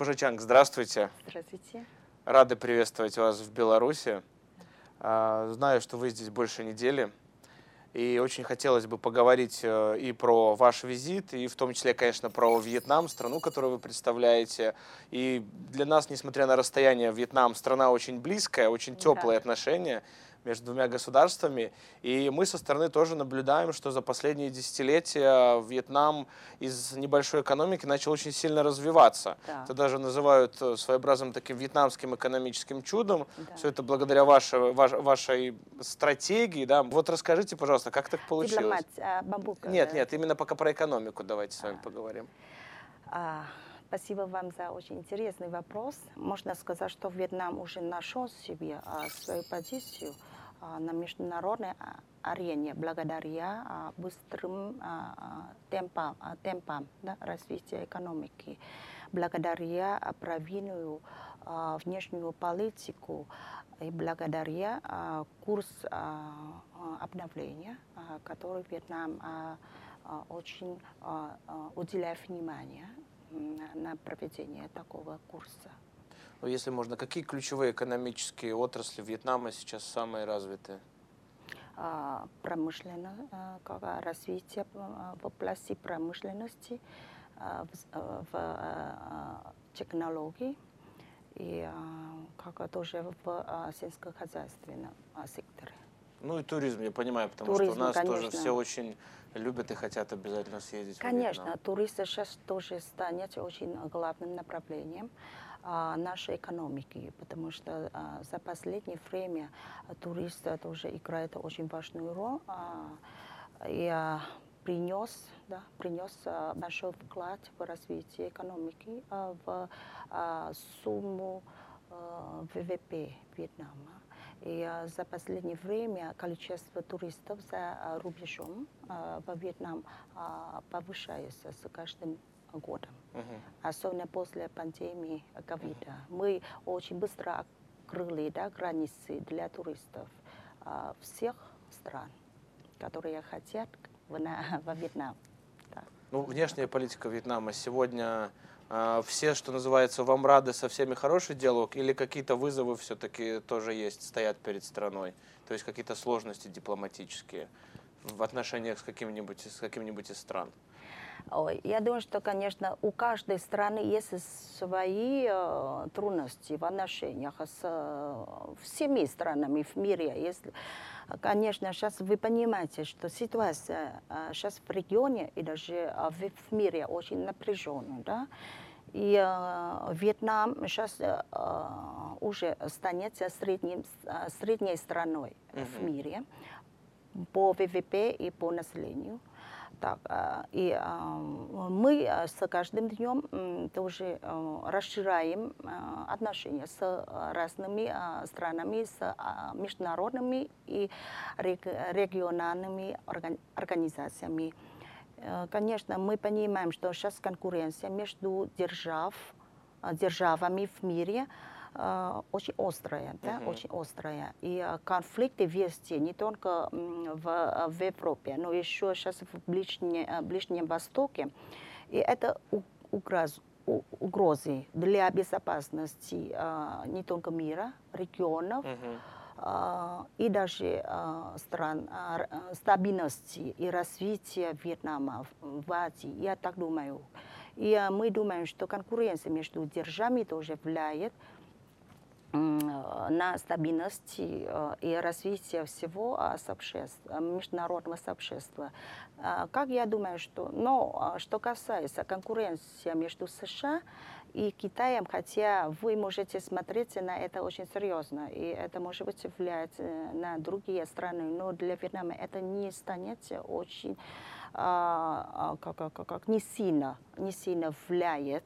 Госпожа Чанг, здравствуйте. Здравствуйте. Рады приветствовать вас в Беларуси. А, знаю, что вы здесь больше недели. И очень хотелось бы поговорить э, и про ваш визит, и в том числе, конечно, про Вьетнам, страну, которую вы представляете. И для нас, несмотря на расстояние, Вьетнам страна очень близкая, очень теплые Да. отношения между двумя государствами. И мы со стороны тоже наблюдаем, что за последние десятилетия Вьетнам из небольшой экономики начал очень сильно развиваться. Да. Это даже называют э, своеобразным таким вьетнамским экономическим чудом. Да. Все это благодаря вашей, ваш- вашей стратегии. Да? Вот расскажите, пожалуйста, как так получилось? Дипломат а, бамбук. Нет, э, нет, именно пока про экономику давайте с вами поговорим. а, Спасибо вам за очень интересный вопрос. Можно сказать, что Вьетнам уже нашел себе а, свою позицию а, на международной а, арене благодаря быстрым темпам, темпам да, развития экономики, благодаря правильную внешнюю политику и благодаря курс обновления, который Вьетнам очень уделяет внимание на проведение такого курса. Ну, если можно, какие ключевые экономические отрасли Вьетнама сейчас самые развитые? А, Промышленно, а, как, а, развитие в области промышленности, в, технологии и как тоже в сельскохозяйственном секторе. Ну и туризм, я понимаю, потому Туризм, что у нас тоже конечно. все очень любят и хотят обязательно съездить Конечно, туристы сейчас тоже станет очень главным направлением а, нашей экономики, потому что а, за последнее время туристы тоже играют очень важную роль а, и а, принес, да, принес а, большой вклад в развитие экономики, а, в а, сумму а, ВВП Вьетнама. И а, за последнее время количество туристов за а, рубежом а, во Вьетнам повышается с каждым годом. Мгм. Особенно после пандемии ковида. Мы очень быстро открыли да, границы для туристов всех стран, которые хотят в, на, во Вьетнам. Да. Ну, внешняя политика Вьетнама сегодня все, что называется, вам рады, со всеми хороший диалог, или какие-то вызовы все-таки тоже есть, стоят перед страной? То есть какие-то сложности дипломатические в отношениях с каким-нибудь с каким-нибудь из стран? Я думаю, что, конечно, у каждой страны есть свои э, трудности в отношениях с э, всеми странами в мире. Если, конечно, сейчас вы понимаете, что ситуация сейчас в регионе и даже э, в, в мире очень напряженная. Да? И э, Вьетнам сейчас э, уже станет средним, средней страной в Мгм. мире по ВВП и по населению. Так, а, и а, мы а, с каждым днем тоже расширяем отношения с разными странами, с международными и рег- региональными орган- организациями. Э, Конечно, мы понимаем, что сейчас конкуренция между держав, державами в мире очень острая, да, Мгм. очень острая. И э, конфликты везде, не только в, э, в Европе, но еще сейчас в Ближне- э, Ближнем Востоке. И это угроз- угрозы для безопасности э, не только мира, регионов, Мгм. а, и даже стран стабильности и развития Вьетнама в, Азии, я так думаю. И мы думаем, что конкуренция между державами тоже влияет э, на стабильность э, и развитие всего сообщества, международного сообщества. Как я думаю, что, но что касается конкуренции между США и Китаем, хотя вы можете смотреть на это очень серьезно, и это может быть влиять э, на другие страны, но для Вьетнама это не станет очень как, как, как, не сильно, не сильно влияет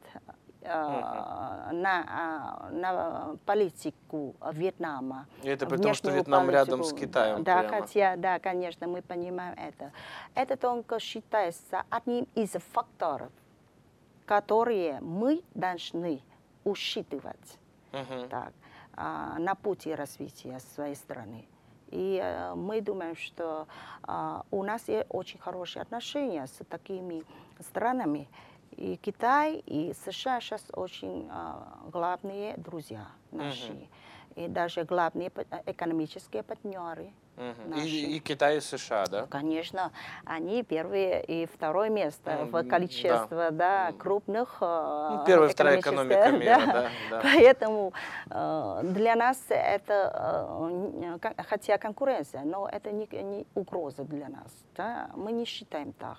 на, а, на политику Вьетнама. И это при том, что Вьетнам рядом с политику. Китаем Да, прямо. хотя, да, конечно, мы понимаем это. Это только считается одним из факторов, которые мы должны учитывать Мгм. так, а, на пути развития своей страны. И э, мы думаем, что а, у нас есть очень хорошие отношения с такими странами. И Китай, и США сейчас очень а, главные друзья наши. Мгм. И даже главные па- экономические партнеры. Мгм. Наши. И, и Китай, и США, да? Конечно, они первое и второе место в да. количестве да, М. крупных Ну, э, первая, вторая экономических, экономика мира, да. да, да. Поэтому э, для нас это, э, хотя конкуренция, но это не, не угроза для нас. Да? Мы не считаем так.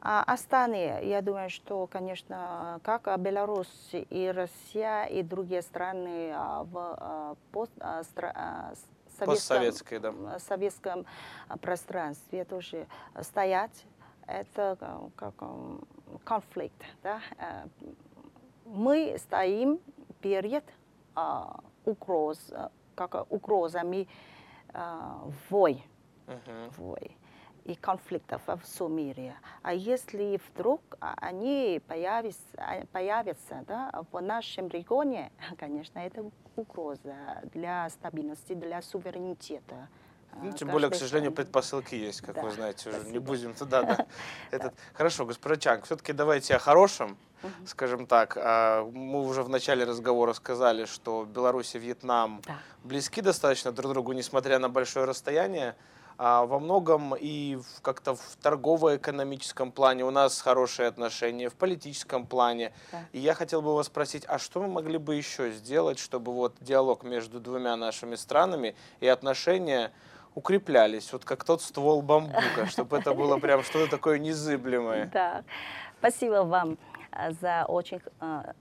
А остальные, я думаю, что, конечно, как Беларусь и Россия и другие страны а, в а, пост, а, стра- а, с- советском- Постсоветской, да. советском а, пространстве тоже стоять, это а, как конфликт. Да? Мы стоим перед а, угроз, а, как угрозами а, вой, Мгм. вой и конфликтов во всем мире. А если вдруг а, они появятся, а, появятся да, в нашем регионе, конечно, это угроза для стабильности, для суверенитета. а, Ну, тем более, к сожалению, предпосылки есть, как Да, вы знаете, уже не спасибо. будем туда, да. Этот... Хорошо, госпожа Чанг, все-таки давайте о хорошем, скажем так. Мы уже в начале разговора сказали, что Беларусь и Вьетнам Да. близки достаточно друг другу, несмотря на большое расстояние. А во многом и как-то в торгово-экономическом плане у нас хорошие отношения, в политическом плане. Да. И я хотел бы вас спросить, а что мы могли бы еще сделать, чтобы вот диалог между двумя нашими странами и отношения укреплялись, вот как тот ствол бамбука, чтобы это было прям что-то такое незыблемое. Да. Спасибо вам а, за очень а,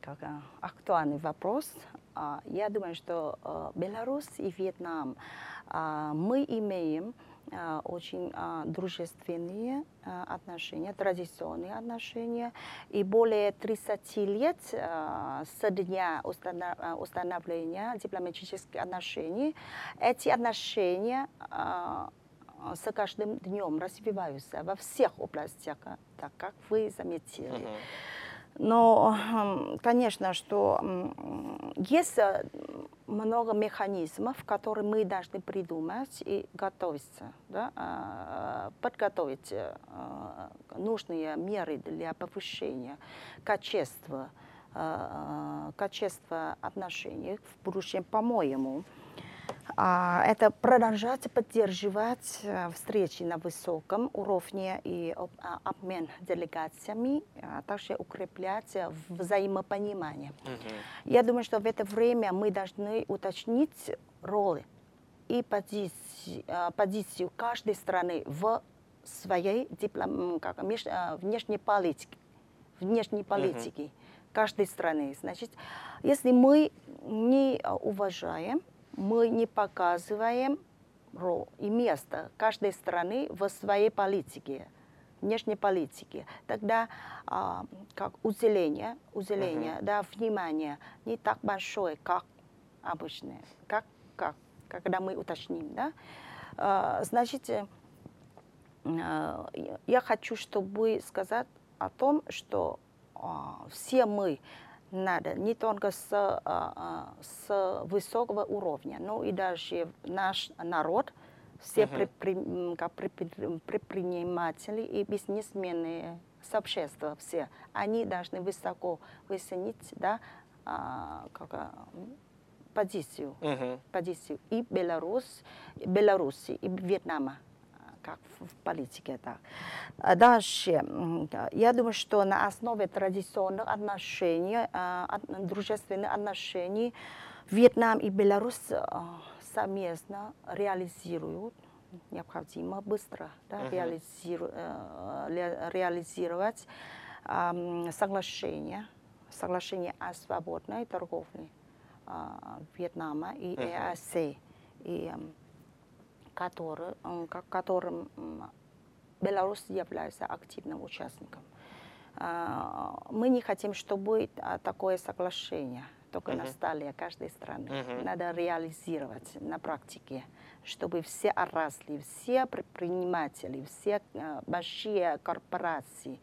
как, актуальный вопрос. А, Я думаю, что а, Беларусь и Вьетнам а, мы имеем очень дружественные отношения, традиционные отношения. И более 30 лет а, с дня установления дипломатических отношений эти отношения с каждым днем развиваются во всех областях, так как вы заметили. Мгм. Но, м, конечно, что есть э, много механизмов, которые мы должны придумать и готовиться, да, а, подготовить э, нужные меры для повышения качества, э, качества отношений в будущем, по-моему. А, это продолжать поддерживать э, встречи на высоком уровне и а, обмен делегациями, а также укреплять э, взаимопонимание. Мгм. Я думаю, что в это время мы должны уточнить роли и позиции, а, позицию каждой страны в своей диплом, как, а, внешней политике. Внешней политике каждой страны. Значит, если мы не уважаем, мы не показываем роль и место каждой страны в своей политике, внешней политике, тогда а, как усиление, усиление, да, внимание не так большое, как обычно, как, как, когда мы уточним, да. А, значит, а, я- я хочу, чтобы сказать о том, что а, все мы надо. Не только с, а, а, с высокого уровня, но и даже наш народ, все предпри- как предпри- предприниматели и бизнесмены сообщества все, они должны высоко высунить да, а, как, а, позицию. Мгм. позицию и Беларусь, Беларуси, и Вьетнама, как в, политике. А Дальше, да, я думаю, что на основе традиционных отношений, от- дружественных отношений, Вьетнам и Беларусь а, совместно реализируют необходимо быстро да, Мгм. реализиру- э, ре- реализировать ам, соглашение, соглашение о свободной торговле а, Вьетнама и Мгм. ЕАС, и, ам, который, ко- которым Беларусь является активным участником. А, Мы не хотим, чтобы а, такое соглашение только на столе каждой страны. Мгм. Надо реализировать на практике, чтобы все отрасли, все предприниматели, все э, большие корпорации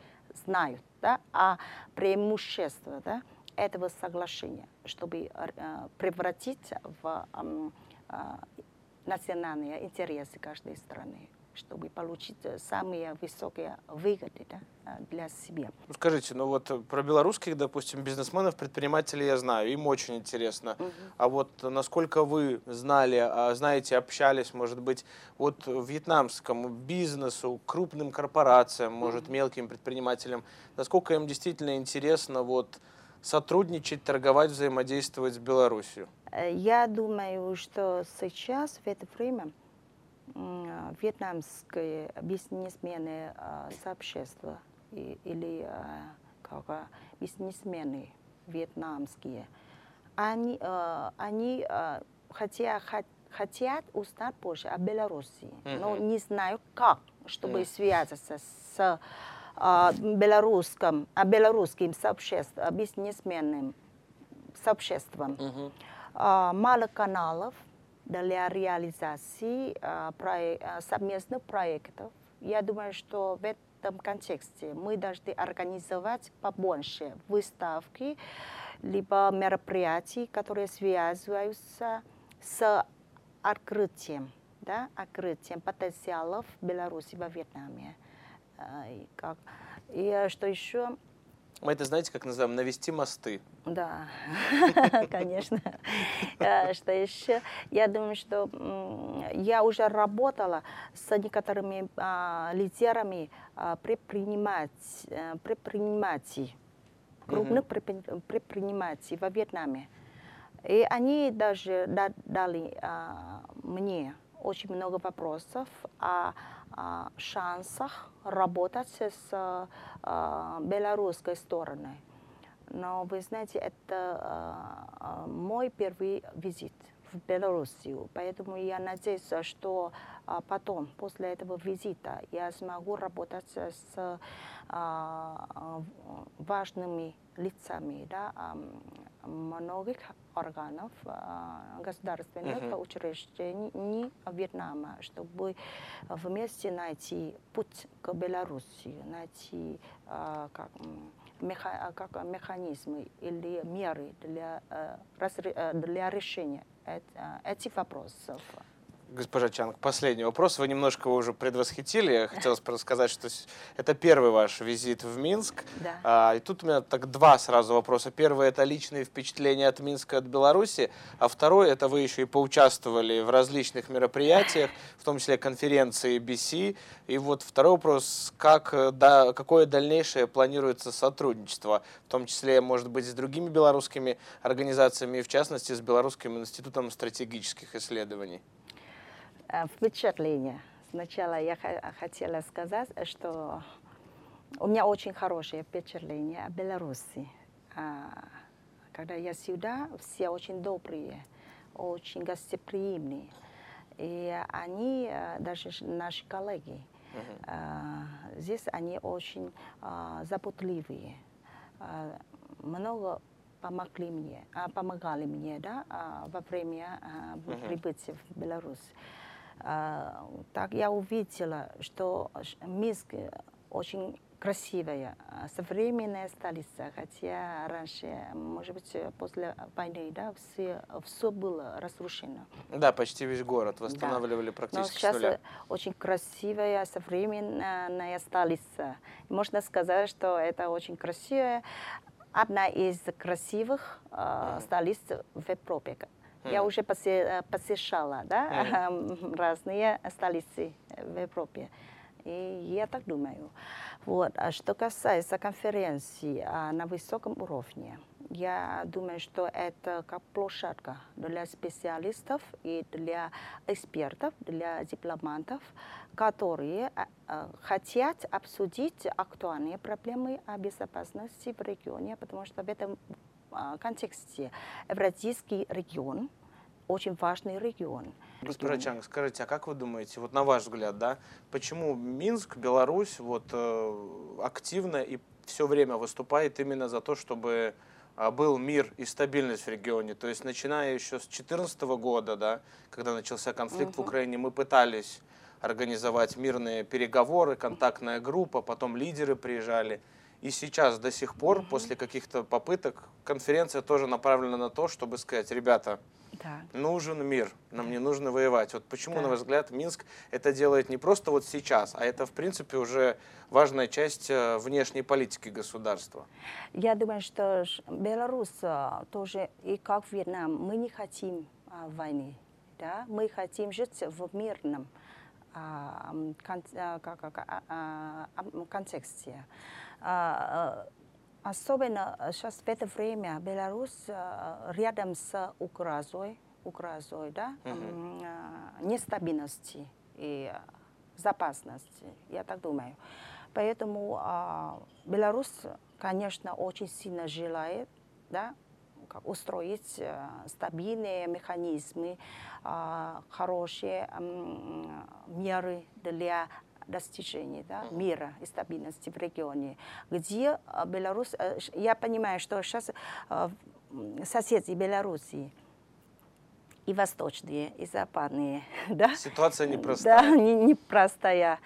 знают да, о преимуществах да, этого соглашения, чтобы э, превратить в а, национальные интересы каждой страны. чтобы получить самые высокие выгоды да, для себя. Ну, скажите, ну вот про белорусских, допустим, бизнесменов, предпринимателей я знаю, им очень интересно. Угу. А вот насколько вы знали, а, знаете, общались, может быть, вот вьетнамскому бизнесу, крупным корпорациям, может, угу. мелким предпринимателям, насколько им действительно интересно вот сотрудничать, торговать, взаимодействовать с Беларусью? Я думаю, что сейчас, в это время, вьетнамские бизнесмены сообщества или как бизнесмены вьетнамские, они, они хотя, хотят узнать больше о Беларуси, mm-hmm. но не знают как, чтобы mm-hmm. связаться с белорусским, белорусским сообществом, бизнесменным сообществом. Mm-hmm. Мало каналов, для реализации совместных проектов. Я думаю, что в этом контексте мы должны организовать побольше выставки, либо мероприятий, которые связываются с открытием, да, открытием потенциалов Беларуси во Вьетнаме. И, как, и что еще? Мы это, знаете, как называем, навести мосты. Да, конечно. Э, что еще? Я думаю, что я уже работала с некоторыми а, лидерами а, предпринимателей, крупных предпринимателей во Вьетнаме. И они даже дали а, мне очень много вопросов о шансах работать с белорусской стороной. Но вы знаете, это мой первый визит в Белоруссию, поэтому я надеюсь, что потом, после этого визита, я смогу работать с важными лицами да, многих органов государственных uh-huh. учреждений Вьетнама, чтобы вместе найти путь к Белоруссии, найти как, меха, как механизмы или меры для, для решения этих вопросов. Госпожа Чанг, последний вопрос. Вы немножко его уже предвосхитили. Хотелось просто сказать, что это первый ваш визит в Минск. Да. А, и тут у меня так два сразу вопроса. Первый – это личные впечатления от Минска, от Беларуси. А второй – это вы еще и поучаствовали в различных мероприятиях, в том числе конференции BC. И вот второй вопрос – как, да, какое дальнейшее планируется сотрудничество, в том числе, может быть, с другими белорусскими организациями, в частности, с Белорусским институтом стратегических исследований? Э, впечатление. Сначала я хотела сказать, что у меня очень хорошее впечатление о Беларуси. А, когда я сюда, все очень добрые, очень гостеприимные. И они, э, даже наши коллеги, uh-huh. здесь они очень заботливые. Много помогли мне, помогали мне да, во время прибытия в Беларусь. А, так я увидела, что Минск очень красивая, а, современная столица, хотя раньше, может быть, после войны, да, все, все было разрушено. Да, почти весь город восстанавливали да. практически Но сейчас с нуля. очень красивая, современная столица. Можно сказать, что это очень красивая, одна из красивых э, столиц в Европе. Я уже посещала да, разные столицы в Европе. И я так думаю. Вот. А что касается конференции на высоком уровне, я думаю, что это как площадка для специалистов и для экспертов, для дипломатов, которые хотят обсудить актуальные проблемы о безопасности в регионе, потому что в этом контексте Евразийский регион очень важный регион. Госпожа Чанг, скажите, а как вы думаете, вот на ваш взгляд, да, почему Минск, Беларусь вот э, активно и все время выступает именно за то, чтобы э, был мир и стабильность в регионе. То есть начиная еще с 2014 года, да, когда начался конфликт угу. в Украине, мы пытались организовать мирные переговоры, контактная группа, потом лидеры приезжали. И сейчас до сих пор, угу. после каких-то попыток, конференция тоже направлена на то, чтобы сказать, ребята, Да. Нужен мир, нам не нужно воевать. Вот почему, Да. на ваш взгляд, Минск это делает не просто вот сейчас, а это, в принципе, уже важная часть э, внешней политики государства? Я думаю, что Беларусь а, тоже, и как Вьетнам, мы не хотим а, войны. Да? Мы хотим жить в мирном а, контексте. Особенно сейчас в это время Беларусь а, рядом с угрозой, угрозой да? а, нестабильности и безопасности, я так думаю. Поэтому а, Беларусь, конечно, очень сильно желает да, как устроить а, стабильные механизмы, а, хорошие меры для достижения да, мира и стабильности в регионе, где Беларусь, э, ш- я понимаю, что сейчас соседи Беларуси и восточные, и западные, да, Ситуация непростая. да, не- непростая.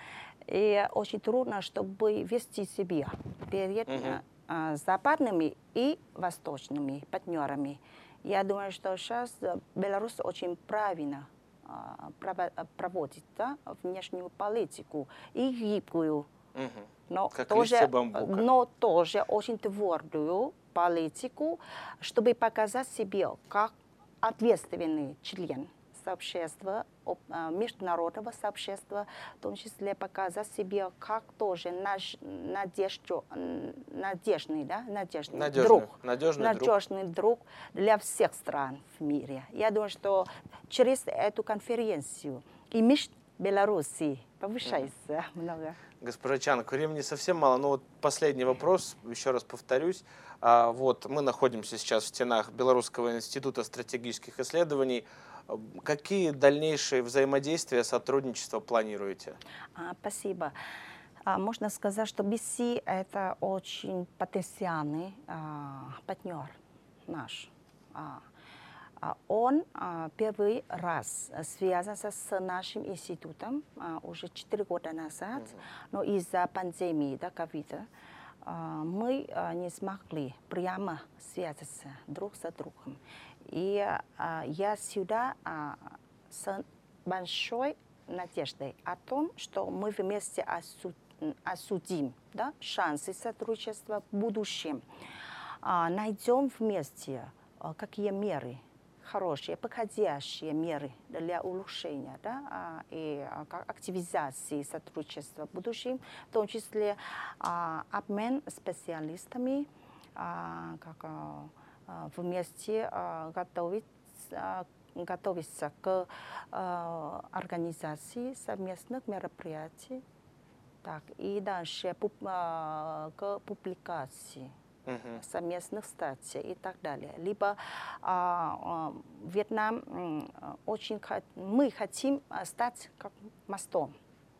И очень трудно, чтобы вести себя перед Мгм. А, а, западными и восточными партнерами. Я думаю, что сейчас Беларусь очень правильно а, а, проводит да, внешнюю политику и гибкую, Мгм. но Как тоже, но тоже очень твердую политику, чтобы показать себе как ответственный член сообщества, об- а, международного сообщества, в том числе показать себе как тоже наш надежду, надежный, да, надежный Надежный, друг надежный друг. надежный друг для всех стран в мире. Я думаю, что через эту конференцию имидж Беларуси повышается много. Госпожа Чанок, времени совсем мало, но вот последний вопрос, еще раз повторюсь. А, вот мы находимся сейчас в стенах Белорусского института стратегических исследований. Какие дальнейшие взаимодействия, сотрудничества планируете? А, спасибо. А, можно сказать, что BC это очень потенциальный а, партнер наш. Он первый раз связался с нашим институтом уже 4 года назад, но из-за пандемии, да, ковида, мы не смогли прямо связаться друг с другом. И а, я сюда а, с большой надеждой о том, что мы вместе осу- м, осудим да, шансы сотрудничества в будущем. А, Найдем вместе, а, какие меры хорошие, подходящие меры для улучшения да, а, и а, активизации сотрудничества в будущем, в том числе а, обмен специалистами, как вместе а, готовить а, готовиться к а, организации совместных мероприятий, так, и дальше а, к публикации совместных статей и так далее. Либо а, а, Вьетнам а, очень мы хотим а, стать как мостом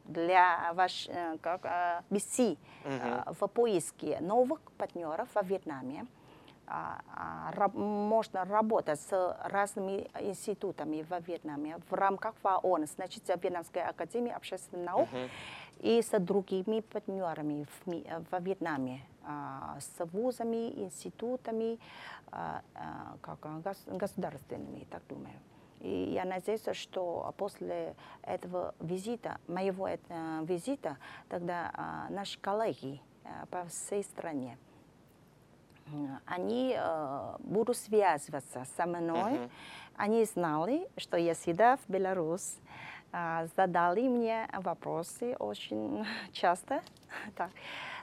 для ваш э, как а, BC Мгм. а, в поиске новых партнеров во Вьетнаме. А, а, можно работать с разными институтами во Вьетнаме в рамках ВАОН, значит, Вьетнамской академии общественных наук Мгм. и с другими партнерами в во Вьетнаме, а, с вузами, институтами, как, гос- государственными, так думаю. И я надеюсь, что после этого визита, моего э, визита, тогда наши коллеги э, по всей стране, они э, будут связываться со мной. Мгм. Они знали, что я всегда в Беларусь. А, Задали мне вопросы очень часто. Так,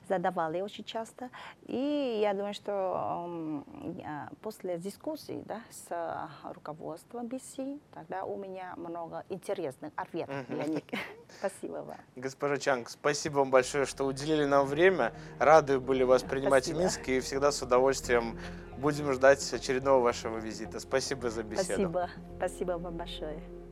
задавали очень часто. И я думаю, что м, я после дискуссии да, с руководством BC, тогда у меня много интересных ответов для них. Спасибо вам. Госпожа Чанг, спасибо вам большое, что уделили нам время. Рады были вас принимать Спасибо. в Минске и всегда с удовольствием будем ждать очередного вашего визита. Спасибо за беседу. Спасибо. Спасибо вам большое.